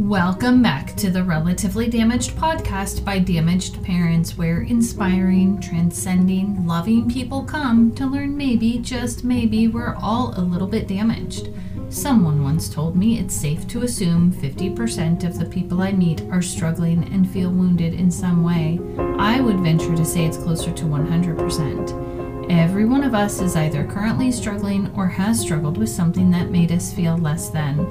Welcome back to the Relatively Damaged podcast by Damaged Parents, where inspiring, transcending, loving people come to learn maybe, just maybe, we're all a little bit damaged. Someone once told me it's safe to assume 50% of the people I meet are struggling and feel wounded in some way. I would venture to say it's closer to 100%. Every one of us is either currently struggling or has struggled with something that made us feel less than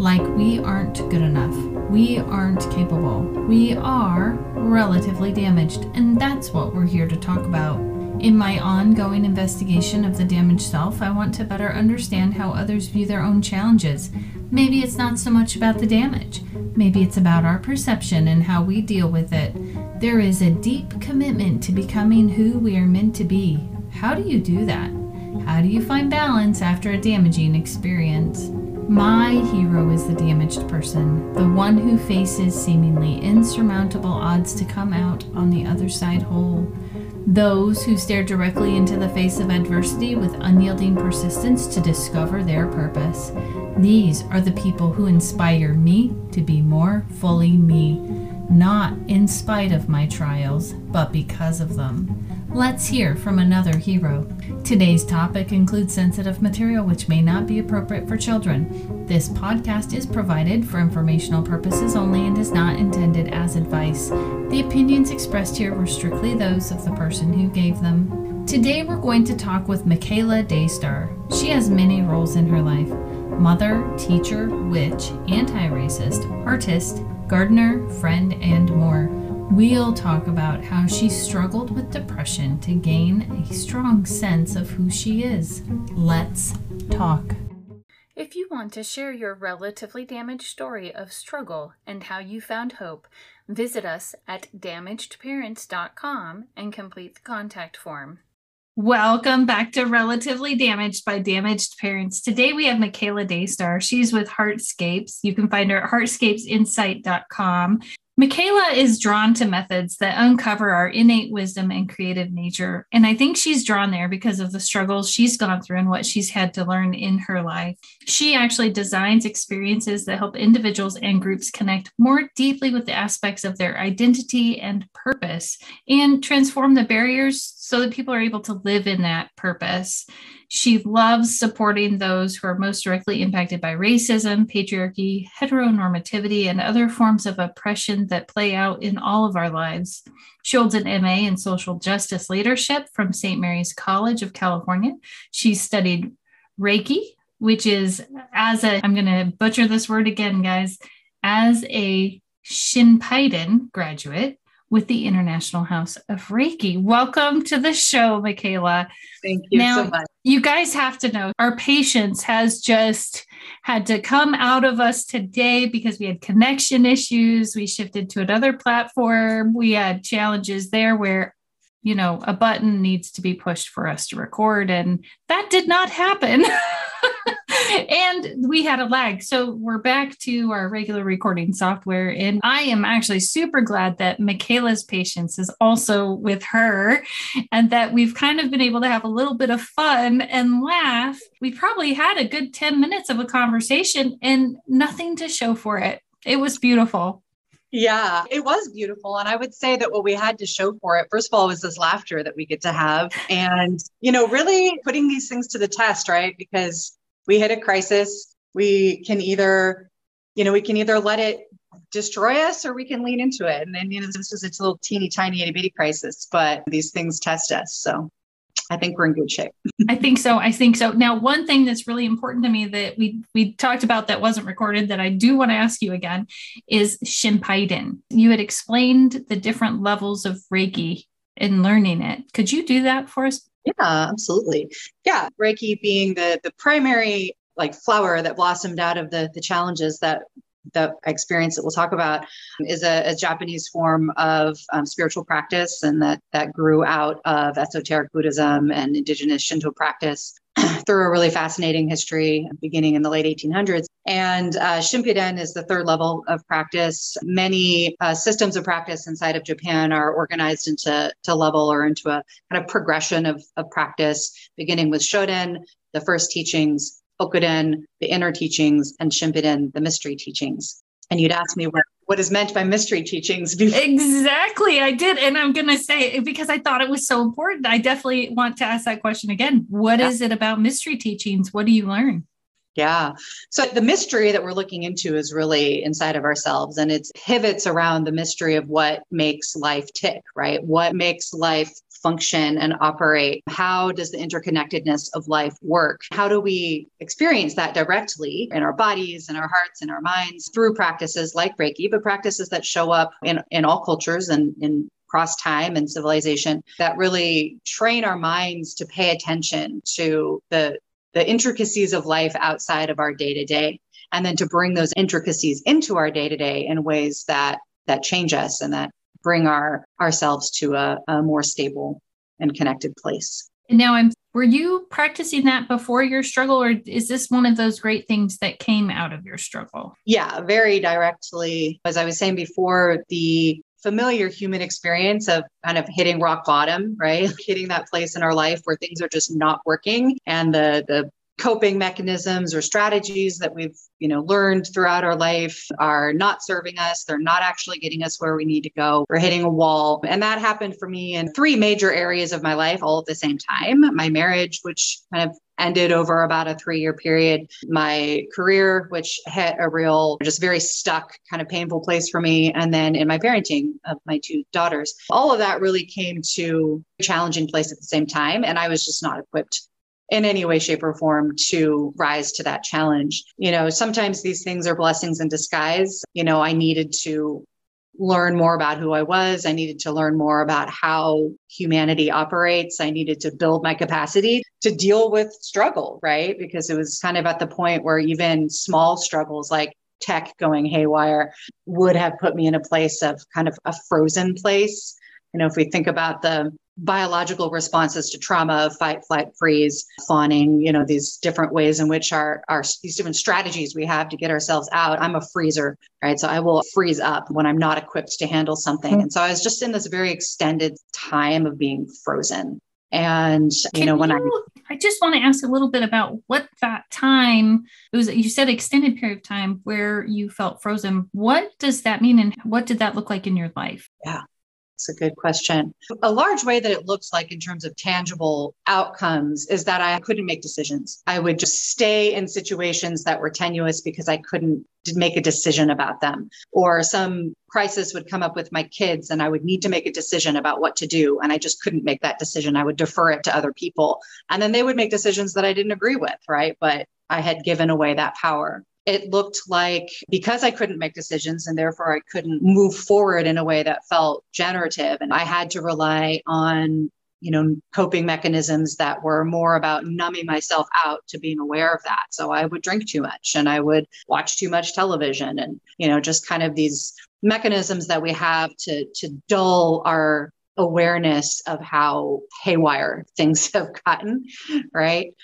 like we aren't good enough. We aren't capable. We are relatively damaged, and that's what we're here to talk about. In my ongoing investigation of the damaged self, I want to better understand how others view their own challenges. Maybe it's not so much about the damage, maybe it's about our perception and how we deal with it. There is a deep commitment to becoming who we are meant to be. How do you do that? How do you find balance after a damaging experience? My hero is the damaged person, the one who faces seemingly insurmountable odds to come out on the other side whole. Those who stare directly into the face of adversity with unyielding persistence to discover their purpose. These are the people who inspire me to be more fully me, not in spite of my trials, but because of them. Let's hear from another hero. Today's topic includes sensitive material which may not be appropriate for children. This podcast is provided for informational purposes only and is not intended as advice. The opinions expressed here were strictly those of the person who gave them. Today we're going to talk with Michaela Daystar. She has many roles in her life mother, teacher, witch, anti racist, artist, gardener, friend, and more. We'll talk about how she struggled with depression to gain a strong sense of who she is. Let's talk. If you want to share your relatively damaged story of struggle and how you found hope, visit us at damagedparents.com and complete the contact form. Welcome back to Relatively Damaged by Damaged Parents. Today we have Michaela Daystar. She's with Heartscapes. You can find her at heartscapesinsight.com. Michaela is drawn to methods that uncover our innate wisdom and creative nature. And I think she's drawn there because of the struggles she's gone through and what she's had to learn in her life. She actually designs experiences that help individuals and groups connect more deeply with the aspects of their identity and purpose and transform the barriers so that people are able to live in that purpose. She loves supporting those who are most directly impacted by racism, patriarchy, heteronormativity, and other forms of oppression that play out in all of our lives. She holds an MA in social justice leadership from St. Mary's College of California. She studied Reiki, which is as a, I'm going to butcher this word again, guys, as a Shinpiden graduate with the International House of Reiki. Welcome to the show, Michaela. Thank you now, so much. You guys have to know our patience has just had to come out of us today because we had connection issues. We shifted to another platform. We had challenges there where you know, a button needs to be pushed for us to record, and that did not happen. and we had a lag. So we're back to our regular recording software. And I am actually super glad that Michaela's patience is also with her and that we've kind of been able to have a little bit of fun and laugh. We probably had a good 10 minutes of a conversation and nothing to show for it. It was beautiful. Yeah, it was beautiful. And I would say that what we had to show for it, first of all, was this laughter that we get to have. And, you know, really putting these things to the test, right? Because we hit a crisis. We can either, you know, we can either let it destroy us or we can lean into it. And then, you know, this is a little teeny tiny itty bitty crisis, but these things test us. So I think we're in good shape. I think so. I think so. Now, one thing that's really important to me that we we talked about that wasn't recorded that I do want to ask you again is Shinpiden. You had explained the different levels of Reiki in learning it. Could you do that for us? Yeah, absolutely. Yeah, Reiki being the the primary like flower that blossomed out of the the challenges that the experience that we'll talk about is a, a Japanese form of um, spiritual practice, and that that grew out of esoteric Buddhism and indigenous Shinto practice through a really fascinating history beginning in the late 1800s. And uh, Shinpiden is the third level of practice. Many uh, systems of practice inside of Japan are organized into to level or into a kind of progression of, of practice, beginning with Shoden, the first teachings, Okuden, the inner teachings, and Shinpiden, the mystery teachings. And you'd ask me what, what is meant by mystery teachings. exactly. I did. And I'm going to say, because I thought it was so important, I definitely want to ask that question again. What yeah. is it about mystery teachings? What do you learn? Yeah. So the mystery that we're looking into is really inside of ourselves and it pivots around the mystery of what makes life tick, right? What makes life function and operate? How does the interconnectedness of life work? How do we experience that directly in our bodies, in our hearts, in our minds through practices like Reiki, but practices that show up in, in all cultures and in across time and civilization that really train our minds to pay attention to the the intricacies of life outside of our day to day and then to bring those intricacies into our day to day in ways that that change us and that bring our ourselves to a, a more stable and connected place. And now i'm were you practicing that before your struggle or is this one of those great things that came out of your struggle? Yeah very directly. As i was saying before the familiar human experience of kind of hitting rock bottom, right? hitting that place in our life where things are just not working and the the coping mechanisms or strategies that we've you know learned throughout our life are not serving us they're not actually getting us where we need to go we're hitting a wall and that happened for me in three major areas of my life all at the same time my marriage which kind of ended over about a three year period. My career, which hit a real, just very stuck, kind of painful place for me. And then in my parenting of my two daughters, all of that really came to a challenging place at the same time. And I was just not equipped in any way, shape, or form to rise to that challenge. You know, sometimes these things are blessings in disguise. You know, I needed to learn more about who I was. I needed to learn more about how humanity operates. I needed to build my capacity to deal with struggle, right? Because it was kind of at the point where even small struggles like tech going haywire would have put me in a place of kind of a frozen place. You know, if we think about the biological responses to trauma, fight, flight, freeze, fawning, you know, these different ways in which our, our these different strategies we have to get ourselves out. I'm a freezer, right? So I will freeze up when I'm not equipped to handle something. Mm-hmm. And so I was just in this very extended time of being frozen. And you Can know, when you, I I just want to ask a little bit about what that time it was you said extended period of time where you felt frozen. What does that mean and what did that look like in your life? Yeah. That's a good question. A large way that it looks like in terms of tangible outcomes is that I couldn't make decisions. I would just stay in situations that were tenuous because I couldn't make a decision about them. Or some crisis would come up with my kids and I would need to make a decision about what to do. And I just couldn't make that decision. I would defer it to other people. And then they would make decisions that I didn't agree with, right? But I had given away that power it looked like because I couldn't make decisions and therefore I couldn't move forward in a way that felt generative. And I had to rely on, you know, coping mechanisms that were more about numbing myself out to being aware of that. So I would drink too much and I would watch too much television and, you know, just kind of these mechanisms that we have to to dull our awareness of how haywire things have gotten, right?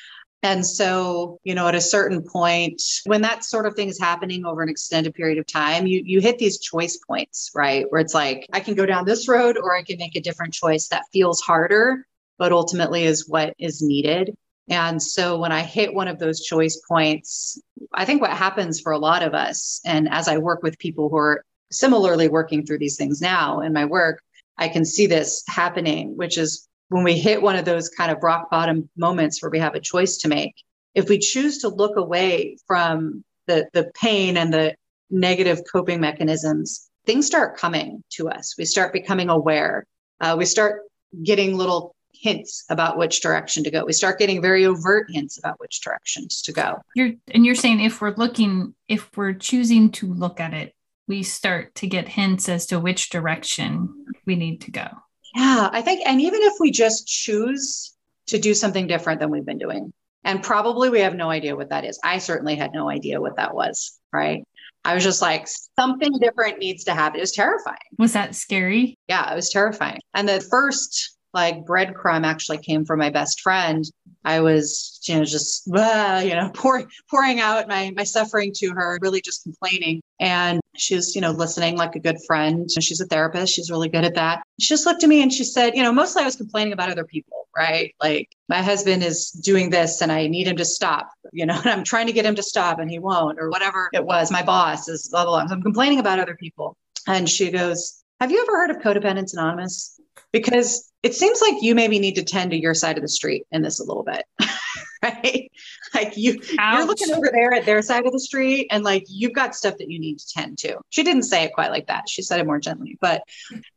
And so, you know, at a certain point, when that sort of thing is happening over an extended period of time, you you hit these choice points, right? Where it's like, I can go down this road or I can make a different choice that feels harder, but ultimately is what is needed. And so when I hit one of those choice points, I think what happens for a lot of us, and as I work with people who are similarly working through these things now in my work, I can see this happening, which is when we hit one of those kind of rock bottom moments where we have a choice to make, if we choose to look away from the, the pain and the negative coping mechanisms, things start coming to us. We start becoming aware. Uh, we start getting little hints about which direction to go. We start getting very overt hints about which directions to go. You're and you're saying if we're looking, if we're choosing to look at it, we start to get hints as to which direction we need to go. Yeah, I think, and even if we just choose to do something different than we've been doing, and probably we have no idea what that is. I certainly had no idea what that was, right? I was just like, something different needs to happen. It was terrifying. Was that scary? Yeah, it was terrifying. And the first like breadcrumb actually came from my best friend. I was, you know, just uh, you know, pour, pouring out my my suffering to her, really just complaining. And she's, you know, listening like a good friend. She's a therapist. She's really good at that. She just looked at me and she said, you know, mostly I was complaining about other people, right? Like my husband is doing this and I need him to stop, you know, and I'm trying to get him to stop and he won't, or whatever it was. My boss is blah, blah, blah. So I'm complaining about other people. And she goes, Have you ever heard of Co-Dependents Anonymous? Because it seems like you maybe need to tend to your side of the street in this a little bit. right? Like you, Ouch. you're looking over there at their side of the street, and like you've got stuff that you need to tend to. She didn't say it quite like that. She said it more gently, but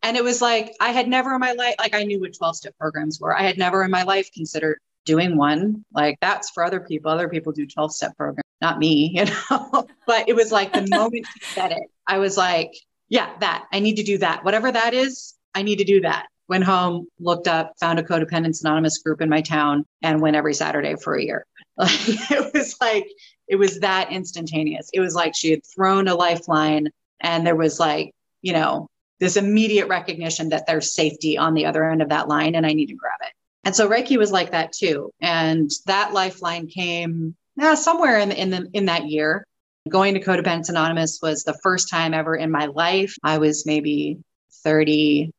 and it was like I had never in my life, like I knew what 12 step programs were. I had never in my life considered doing one. Like that's for other people. Other people do 12 step programs, not me, you know. but it was like the moment she said it, I was like, yeah, that I need to do that. Whatever that is, I need to do that went home, looked up, found a Co-Dependents Anonymous group in my town, and went every Saturday for a year. it was like, it was that instantaneous. It was like she had thrown a lifeline, and there was like, you know, this immediate recognition that there's safety on the other end of that line, and I need to grab it. And so Reiki was like that too. And that lifeline came yeah, somewhere in in the in that year. Going to Co-Dependents Anonymous was the first time ever in my life. I was maybe 30,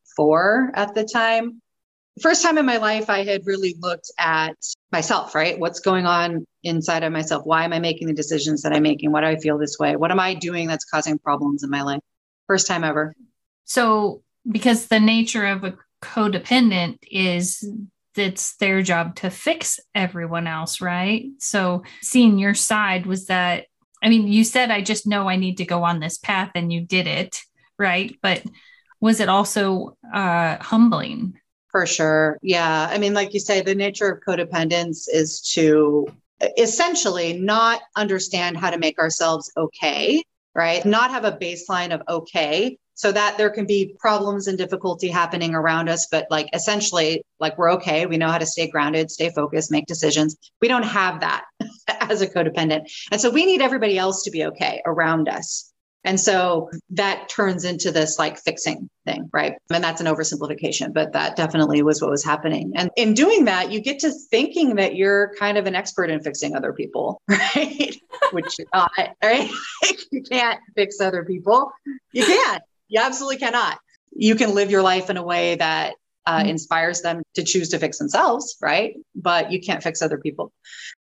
at the time. First time in my life, I had really looked at myself, right? What's going on inside of myself? Why am I making the decisions that I'm making? Why do I feel this way? What am I doing that's causing problems in my life? First time ever. So, because the nature of a codependent is it's their job to fix everyone else, right? So, seeing your side was that, I mean, you said, I just know I need to go on this path and you did it, right? But was it also uh, humbling? For sure. Yeah. I mean, like you say, the nature of codependence is to essentially not understand how to make ourselves okay, right? Not have a baseline of okay so that there can be problems and difficulty happening around us but like essentially like we're okay we know how to stay grounded stay focused make decisions we don't have that as a codependent and so we need everybody else to be okay around us and so that turns into this like fixing thing, right? And that's an oversimplification, but that definitely was what was happening. And in doing that, you get to thinking that you're kind of an expert in fixing other people, right? Which you're not, right? you can't fix other people. You can't. You absolutely cannot. You can live your life in a way that uh, mm-hmm. inspires them to choose to fix themselves, right? But you can't fix other people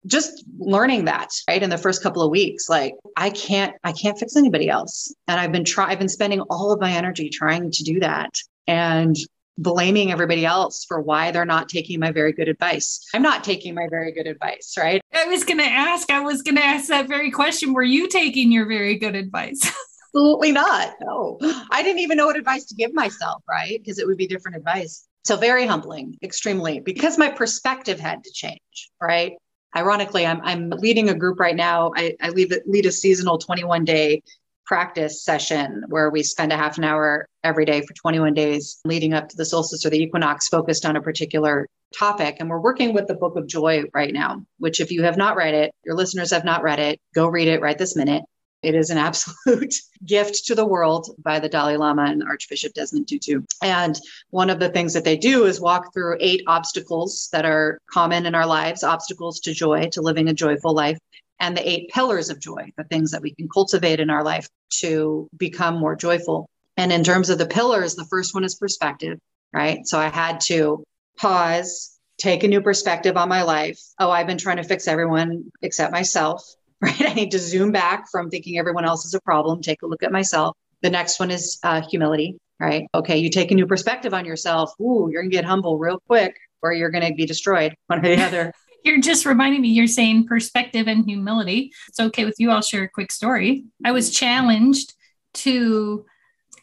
just learning that right in the first couple of weeks like i can't i can't fix anybody else. And i've been try i've been spending all of my energy trying to do that and blaming everybody else for why they're not taking my very good advice. I'm not taking my very good advice right? I was going to ask i was going to ask that very question. Were you taking your very good advice? Absolutely not no. I didn't even know what advice to give myself right? Because it would be different advice. So very humbling extremely because my perspective had to change right ironically, I'm, I'm leading a group right now. I, I lead, lead a seasonal 21 day practice session where we spend a half an hour every day for 21 days leading up to the solstice or the equinox focused on a particular topic. And we're working with the Book of Joy right now, which, if you have not read it, your listeners have not read it, go read it right this minute. It is an absolute gift to the world by the Dalai Lama and Archbishop Desmond Tutu. And one of the things that they do is walk through eight obstacles that are common in our lives, obstacles to joy, to living a joyful life, and the eight pillars of joy, the things that we can cultivate in our life to become more joyful. And in terms of the pillars, the first one is perspective, right? So I had to pause, take a new perspective on my life. Oh, I've been trying to fix everyone except myself right? I need to zoom back from thinking everyone else is a problem, take a look at myself. The next one is uh, humility, right? Okay, you take a new perspective on yourself. Ooh, you're gonna get humble real quick, or you're gonna be destroyed. One or the other. you're just reminding me. You're saying perspective and humility. It's okay with you. I'll share a quick story. I was challenged to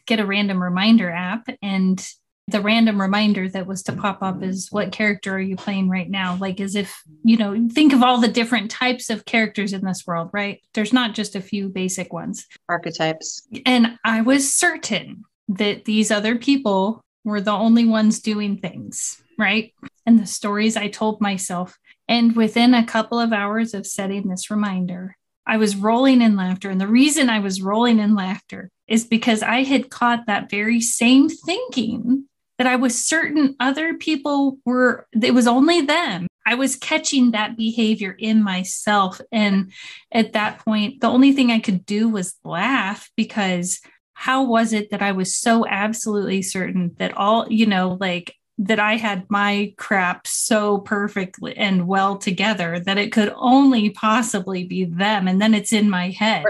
get a random reminder app and the random reminder that was to pop up is what character are you playing right now? Like as if you know think of all the different types of characters in this world right? There's not just a few basic ones. Archetypes. And i was certain that these other people were the only ones doing things right? And the stories i told myself. And within a couple of hours of setting this reminder I was rolling in laughter. And the reason I was rolling in laughter is because I had caught that very same thinking that I was certain other people were, it was only them I was catching that behavior in myself. And at that point, the only thing I could do was laugh because how was it that I was so absolutely certain that all, you know, like that I had my crap so perfectly and well together that it could only possibly be them. And then it's in my head.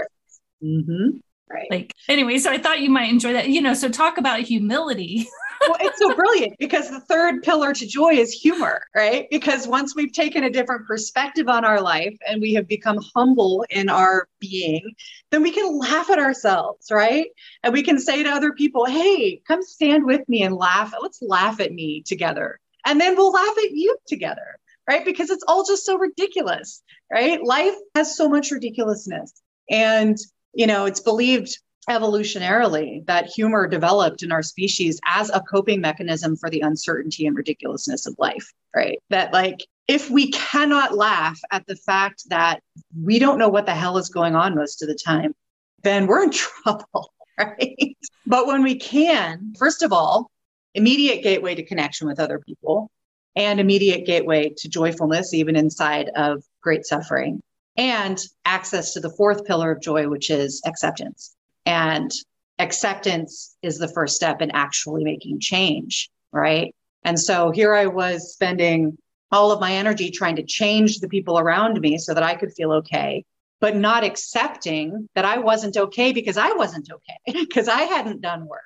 Mm-hmm. Right. Like, anyway, so I thought you might enjoy that. You know, so talk about humility. well, it's so brilliant because the third pillar to joy is humor, right? Because once we've taken a different perspective on our life and we have become humble in our being, then we can laugh at ourselves, right? And we can say to other people, hey, come stand with me and laugh. Let's laugh at me together. And then we'll laugh at you together, right? Because it's all just so ridiculous, right? Life has so much ridiculousness. And, you know, it's believed evolutionarily that humor developed in our species as a coping mechanism for the uncertainty and ridiculousness of life, right? That, like, if we cannot laugh at the fact that we don't know what the hell is going on most of the time, then we're in trouble, right? But when we can, first of all, immediate gateway to connection with other people and immediate gateway to joyfulness, even inside of great suffering, and access to the fourth pillar of joy, which is acceptance. And acceptance is the first step in actually making change, right? And so here I was spending all of my energy trying to change the people around me so that I could feel okay, but not accepting that I wasn't okay because I wasn't okay, because I hadn't done work,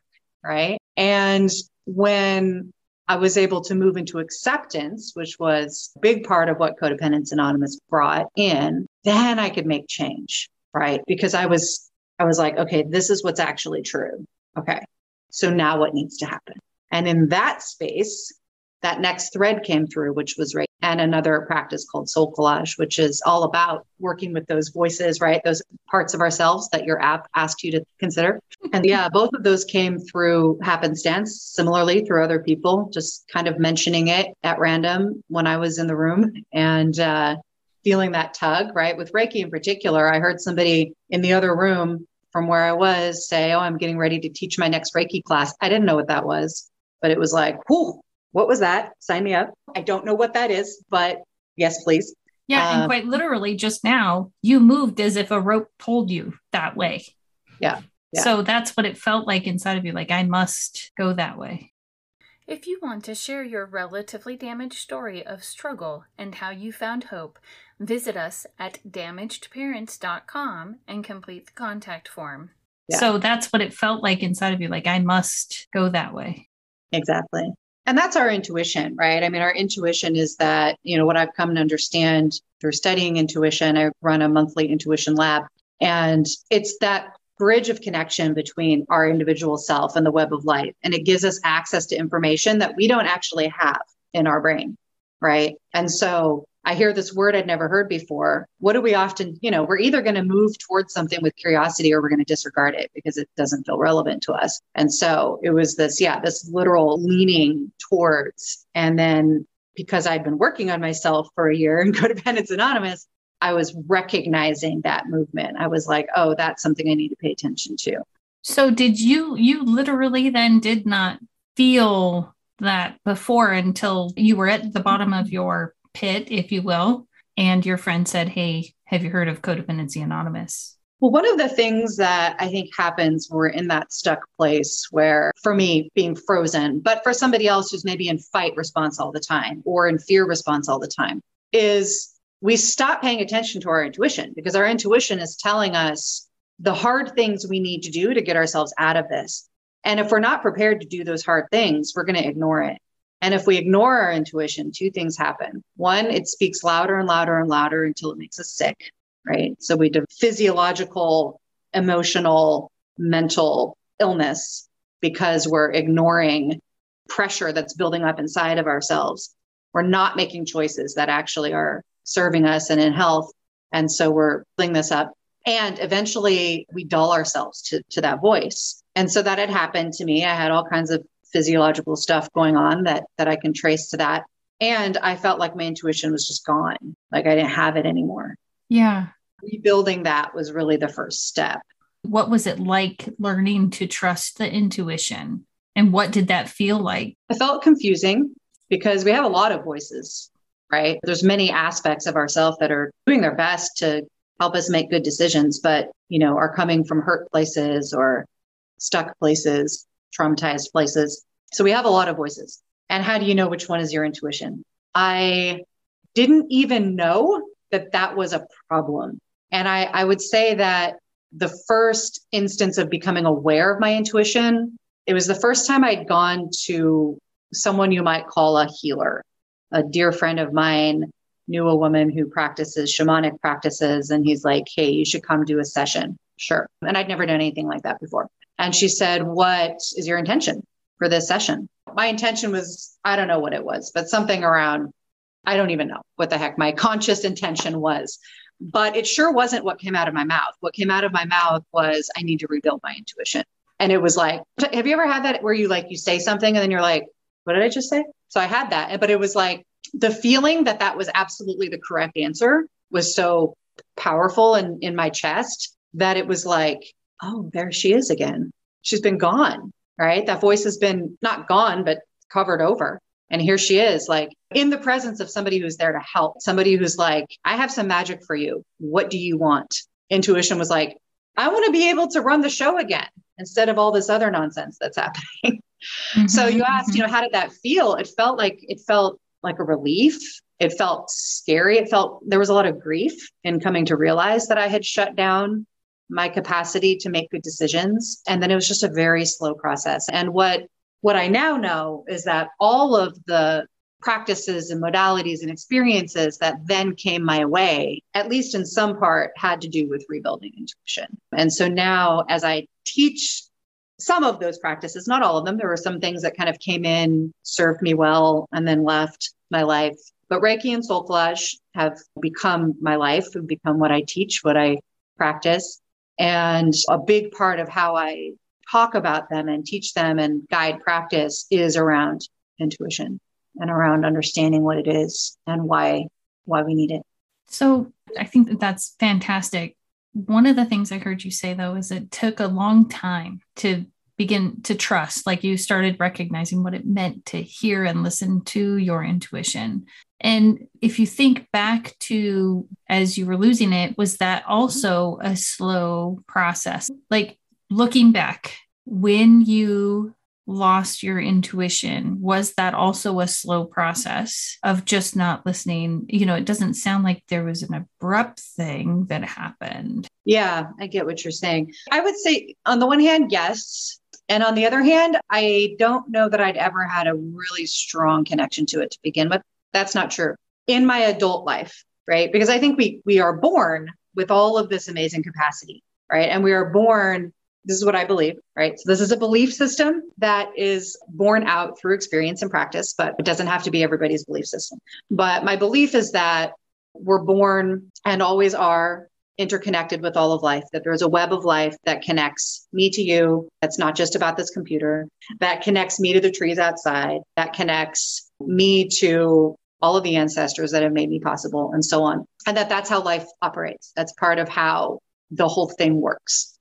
right? And when I was able to move into acceptance, which was a big part of what Co-Dependents Anonymous brought in, then I could make change, right? Because I was I was like, okay, this is what's actually true. Okay. So now what needs to happen? And in that space, that next thread came through, which was. And another practice called soul collage, which is all about working with those voices, right? Those parts of ourselves that your app asked you to consider. And yeah, both of those came through happenstance, similarly through other people, just kind of mentioning it at random when I was in the room. And uh, feeling that tug, right? With Reiki in particular, I heard somebody in the other room from where I was say, Oh, I'm getting ready to teach my next Reiki class. I didn't know what that was, but it was like, Whoa, what was that? Sign me up. I don't know what that is, but yes, please. Yeah. Um, and quite literally, just now, you moved as if a rope pulled you that way. Yeah. yeah. So that's what it felt like inside of you. Like, I must go that way. If you want to share your relatively damaged story of struggle and how you found hope, Visit us at damagedparents.com and complete the contact form. Yeah. So that's what it felt like inside of you. Like, I must go that way. Exactly. And that's our intuition, right? I mean, our intuition is that, you know, what I've come to understand through studying intuition, I run a monthly intuition lab, and it's that bridge of connection between our individual self and the web of life. And it gives us access to information that we don't actually have in our brain, right? And so I hear this word I'd never heard before. What do we often, you know, we're either going to move towards something with curiosity or we're going to disregard it because it doesn't feel relevant to us. And so it was this, yeah, this literal leaning towards. And then because I'd been working on myself for a year in Codependence Anonymous, I was recognizing that movement. I was like, oh, that's something I need to pay attention to. So did you, you literally then did not feel that before until you were at the bottom of your pit, if you will, and your friend said, Hey, have you heard of Codependency Anonymous? Well, one of the things that I think happens when we're in that stuck place where, for me, being frozen, but for somebody else who's maybe in fight response all the time or in fear response all the time, is we stop paying attention to our intuition because our intuition is telling us the hard things we need to do to get ourselves out of this. And if we're not prepared to do those hard things, we're going to ignore it. And if we ignore our intuition, two things happen. One, it speaks louder and louder and louder until it makes us sick, right? So we do physiological, emotional, mental illness because we're ignoring pressure that's building up inside of ourselves. We're not making choices that actually are serving us and in health. And so we're building this up. And eventually we dull ourselves to, to that voice. And so that had happened to me. I had all kinds of physiological stuff going on that that I can trace to that. And I felt like my intuition was just gone. Like I didn't have it anymore. Yeah. Rebuilding that was really the first step. What was it like learning to trust the intuition? And what did that feel like? I felt confusing because we have a lot of voices right? There's many aspects of ourselves that are doing their best to help us make good decisions, but you know, are coming from hurt places or stuck places, traumatized places. So we have a lot of voices. And how do you know which one is your intuition? I didn't even know that that was a problem. And I, I would say that the first instance of becoming aware of my intuition, it was the first time I'd gone to someone you might call a healer. A dear friend of mine knew a woman who practices shamanic practices, and he's like, Hey, you should come do a session. Sure. And I'd never done anything like that before. And she said, What is your intention for this session? My intention was, I don't know what it was, but something around, I don't even know what the heck my conscious intention was. But it sure wasn't what came out of my mouth. What came out of my mouth was, I need to rebuild my intuition. And it was like, have you ever had that where you like, you say something and then you're like, what did I just say? So I had that. But it was like the feeling that that was absolutely the correct answer was so powerful in, in my chest that it was like, oh, there she is again. She's been gone, right? That voice has been not gone, but covered over. And here she is, like in the presence of somebody who's there to help, somebody who's like, I have some magic for you. What do you want? Intuition was like, I want to be able to run the show again instead of all this other nonsense that's happening. Mm-hmm, so you asked, mm-hmm. you know, how did that feel? It felt like it felt like a relief. It felt scary. It felt there was a lot of grief in coming to realize that I had shut down my capacity to make good decisions. And then it was just a very slow process. And what what I now know is that all of the practices and modalities and experiences that then came my way, at least in some part, had to do with rebuilding intuition. And so now, as I teach some of those practices, not all of them, there were some things that kind of came in, served me well, and then left my life. But Reiki and Soul Collage have become my life, have become what I teach, what I practice. And a big part of how I talk about them and teach them and guide practice is around intuition and around understanding what it is and why why we need it. So I think that that's fantastic. One of the things I heard you say though is it took a long time to begin to trust like you started recognizing what it meant to hear and listen to your intuition. And if you think back to as you were losing it was that also a slow process? Like looking back when you lost your intuition was that also a slow process of just not listening? You know it doesn't sound like there was an abrupt thing that happened. Yeah i get what you're saying. I would say on the one hand yes and on the other hand i don't know that i'd ever had a really strong connection to it to begin with that's not true in my adult life right because i think we we are born with all of this amazing capacity right and we are born this is what I believe, right? So this is a belief system that is born out through experience and practice, but it doesn't have to be everybody's belief system. But my belief is that we're born and always are interconnected with all of life, that there's a web of life that connects me to you. That's not just about this computer, that connects me to the trees outside, that connects me to all of the ancestors that have made me possible, and so on. And that that's how life operates. That's part of how the whole thing works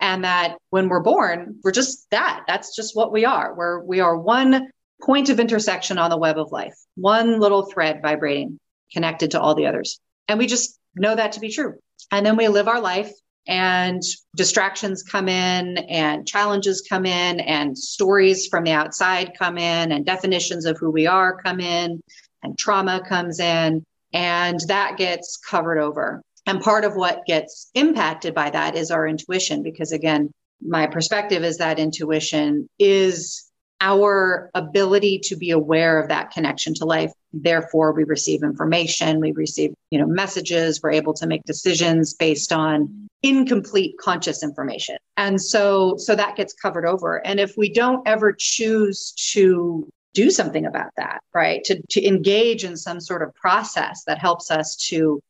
and that when we're born we're just that that's just what we are we're we are one point of intersection on the web of life one little thread vibrating connected to all the others and we just know that to be true and then we live our life and distractions come in and challenges come in and stories from the outside come in and definitions of who we are come in and trauma comes in and that gets covered over. And part of what gets impacted by that is our intuition, because again, my perspective is that intuition is our ability to be aware of that connection to life. Therefore we receive information we receive you know messages we're able to make decisions based on incomplete conscious information. And so so that gets covered over. And if we don't ever choose to do something about that right to to engage in some sort of process that helps us to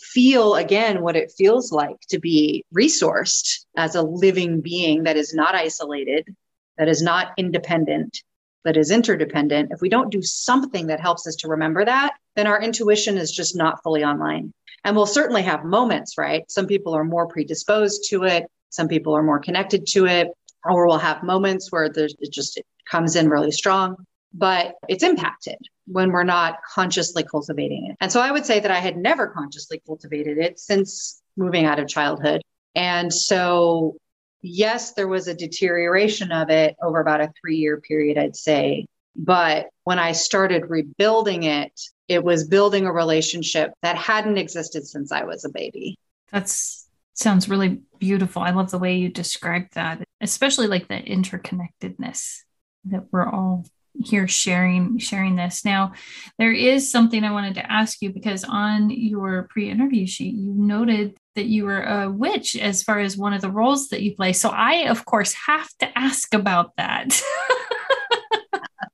feel again what it feels like to be resourced as a living being that is not isolated, that is not independent, that is interdependent. If we don't do something that helps us to remember that, then our intuition is just not fully online. And we'll certainly have moments, right? Some people are more predisposed to it, some people are more connected to it, or we'll have moments where there's, it just it comes in really strong. but it's impacted when we're not consciously cultivating it. And so I would say that I had never consciously cultivated it since moving out of childhood. And so, yes, there was a deterioration of it over about a three year period, I'd say. But when I started rebuilding it, it was building a relationship that hadn't existed since I was a baby. That's sounds really beautiful. I love the way you described that, especially like the interconnectedness that we're all here sharing sharing this. Now, there is something I wanted to ask you because on your pre-interview sheet you noted that you were a witch as far as one of the roles that you play. So I of course have to ask about that.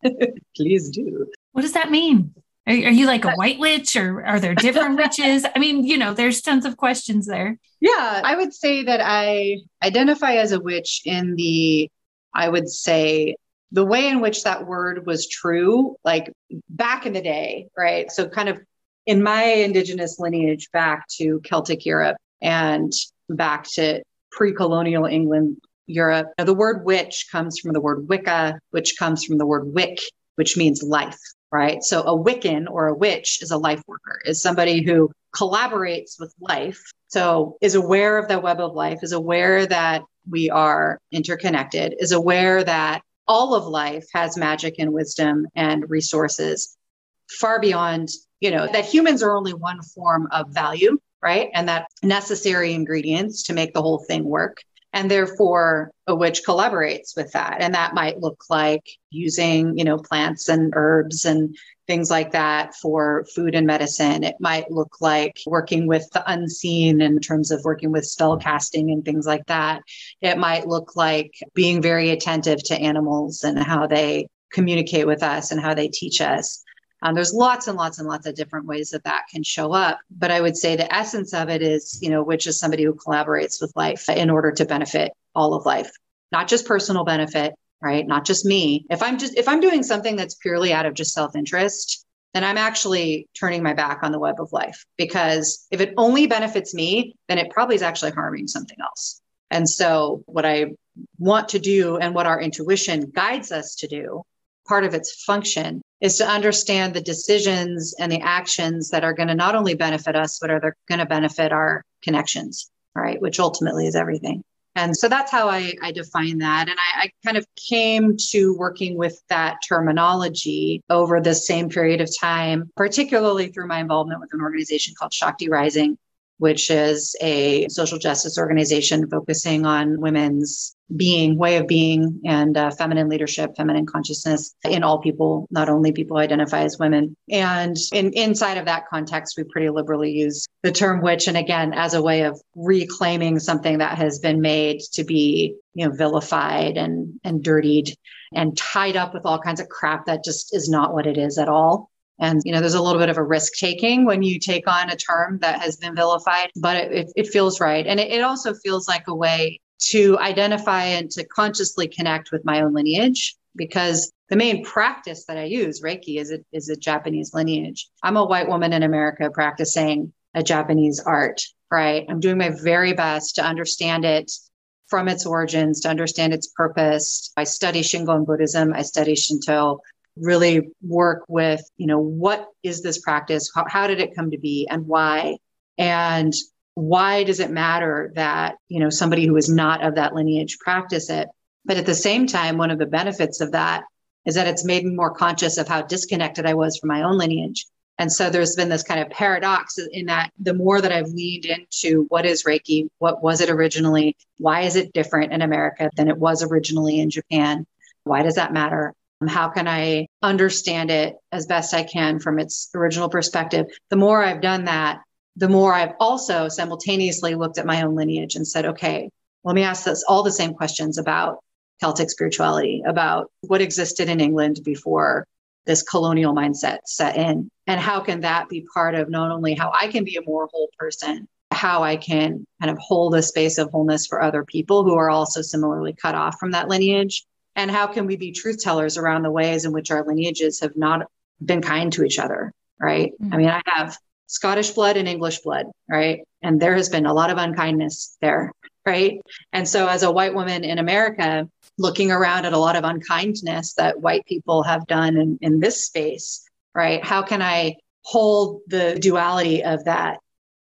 Please do. What does that mean? Are, are, you like a uh, white witch or are there different witches? I mean, you know, there's tons of questions there. Yeah, I would say that I identify as a witch in the, I would say, the way in which that word was true, like back in the day, right? So, kind of in my indigenous lineage back to Celtic Europe and back to pre colonial England, Europe, the word witch comes from the word Wicca, which comes from the word wick, which means life right? So a Wiccan or a witch is a life worker, is somebody who collaborates with life. So is aware of the web of life, is aware that we are interconnected, is aware that all of life has magic and wisdom and resources far beyond, you know, that humans are only one form of value, right? And that necessary ingredients to make the whole thing work and therefore a witch collaborates with that. And that might look like using you know plants and herbs and things like that for food and medicine. It might look like working with the unseen in terms of working with spell casting and things like that. It might look like being very attentive to animals and how they communicate with us and how they teach us um, there's lots and lots and lots of different ways that that can show up. But I would say the essence of it is, you know, which is somebody who collaborates with life in order to benefit all of life, not just personal benefit, right? Not just me. If I'm just, if I'm doing something that's purely out of just self interest, then I'm actually turning my back on the web of life because if it only benefits me, then it probably is actually harming something else. And so, what I want to do and what our intuition guides us to do, part of its function is to understand the decisions and the actions that are going to not only benefit us, but are they going to benefit our connections, right? Which ultimately is everything. And so that's how I, I define that. And I, I kind of came to working with that terminology over the same period of time, particularly through my involvement with an organization called Shakti Rising, which is a social justice organization focusing on women's being, way of being, and uh, feminine leadership, feminine consciousness in all people, not only people identify as women. And in, inside of that context, we pretty liberally use the term witch. And again, as a way of reclaiming something that has been made to be, you know, vilified and, and dirtied and tied up with all kinds of crap that just is not what it is at all. And, you know, there's a little bit of a risk taking when you take on a term that has been vilified, but it, it, feels right. And it, it also feels like a way to identify and to consciously connect with my own lineage because the main practice that I use, Reiki, is a, is a Japanese lineage. I'm a white woman in America practicing a Japanese art, right? I'm doing my very best to understand it from its origins, to understand its purpose. I study Shingon Buddhism, I study Shinto, really work with, you know, what is this practice? How, how did it come to be and why? And why does it matter that, you know, somebody who is not of that lineage practice it? But at the same time, one of the benefits of that is that it's made me more conscious of how disconnected I was from my own lineage. And so there's been this kind of paradox in that the more that I've leaned into what is Reiki, what was it originally, why is it different in America than it was originally in Japan? Why does that matter? Um, how can I understand it as best I can from its original perspective? The more I've done that, the more I've also simultaneously looked at my own lineage and said, okay, let me ask this all the same questions about Celtic spirituality, about what existed in England before this colonial mindset set in. And how can that be part of not only how I can be a more whole person, how I can kind of hold a space of wholeness for other people who are also similarly cut off from that lineage, and how can we be truth tellers around the ways in which our lineages have not been kind to each other right mm-hmm. i mean i have scottish blood and english blood right and there has been a lot of unkindness there right and so as a white woman in america looking around at a lot of unkindness that white people have done in, in this space, right? How can I hold the duality of that,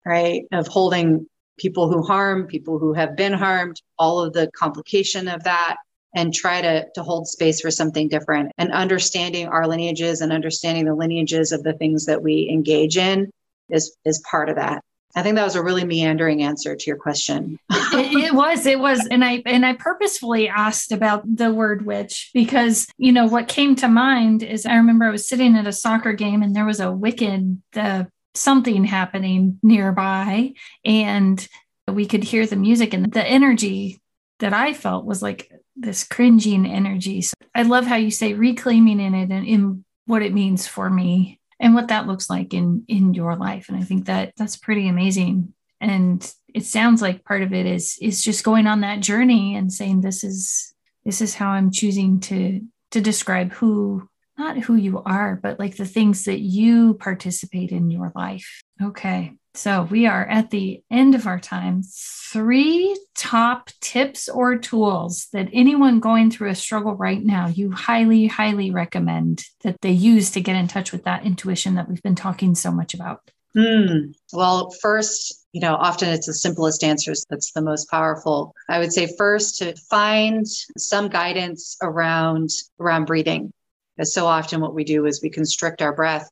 right? Of holding people who harm, people who have been harmed, all of the complication of that, and try to, to hold space for something different. And understanding our lineages and understanding the lineages of the things that we engage in is is part of that. I think that was a really meandering answer to your question. it, it, was, it was, and I and I purposefully asked about the word witch because you know what came to mind is I remember I was sitting at a soccer game and there was a wicked uh, something happening nearby, and we could hear the music and the energy that I felt was like this cringing energy. So I love how you say reclaiming in it and in what it means for me and what that looks like in in your life. And i think that that's pretty amazing. And it sounds like part of it is is just going on that journey and saying this is this is how i'm choosing to to describe who not who you are but like the things that you participate in your life. Okay so we are at the end of our time. Three top tips or tools that anyone going through a struggle right now, you highly, highly recommend that they use to get in touch with that intuition that we've been talking so much about. Hmm. Well, first, you know, often it's the simplest answers that's the most powerful. I would say first to find some guidance around around breathing. Because so often what we do is we constrict our breath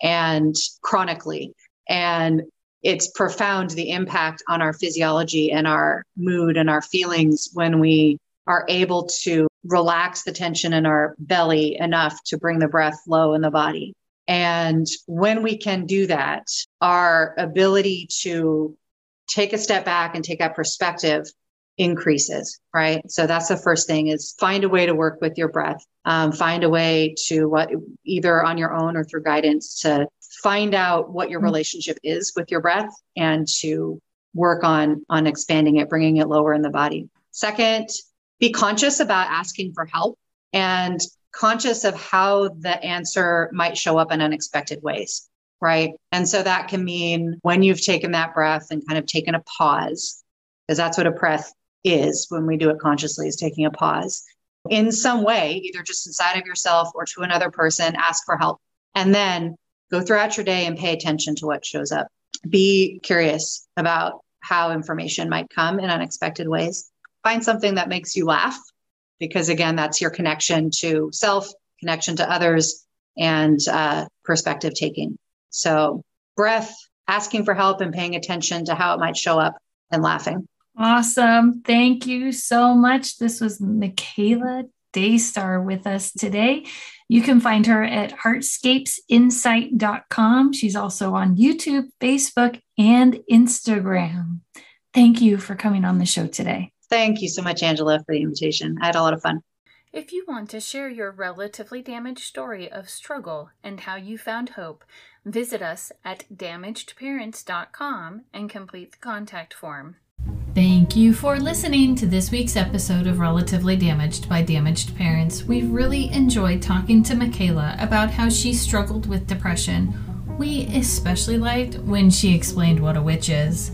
and chronically. And it's profound the impact on our physiology and our mood and our feelings when we are able to relax the tension in our belly enough to bring the breath low in the body. And when we can do that, our ability to take a step back and take that perspective increases, right? So that's the first thing is find a way to work with your breath. Um, find a way to what either on your own or through guidance to find out what your mm-hmm. relationship is with your breath and to work on on expanding it bringing it lower in the body second be conscious about asking for help and conscious of how the answer might show up in unexpected ways right and so that can mean when you've taken that breath and kind of taken a pause because that's what a breath is when we do it consciously is taking a pause in some way either just inside of yourself or to another person ask for help and then go throughout your day and pay attention to what shows up. Be curious about how information might come in unexpected ways. Find something that makes you laugh, because again, that's your connection to self, connection to others, and uh, perspective taking. So, breath, asking for help, and paying attention to how it might show up, and laughing. Awesome. Thank you so much. This was Michaela Daystar with us today. You can find her at heartscapesinsight.com. She's also on YouTube, Facebook, and Instagram. Thank you for coming on the show today. Thank you so much, Angela, for the invitation. I had a lot of fun. If you want to share your relatively damaged story of struggle and how you found hope, visit us at damagedparents.com and complete the contact form. Thank you for listening to this week's episode of Relatively Damaged by Damaged Parents. We really enjoyed talking to Michaela about how she struggled with depression. We especially liked when she explained what a witch is.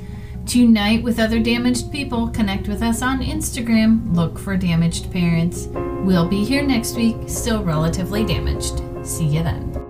To unite with other damaged people, connect with us on Instagram. Look for Damaged Parents. We'll be here next week, still relatively damaged. See you then.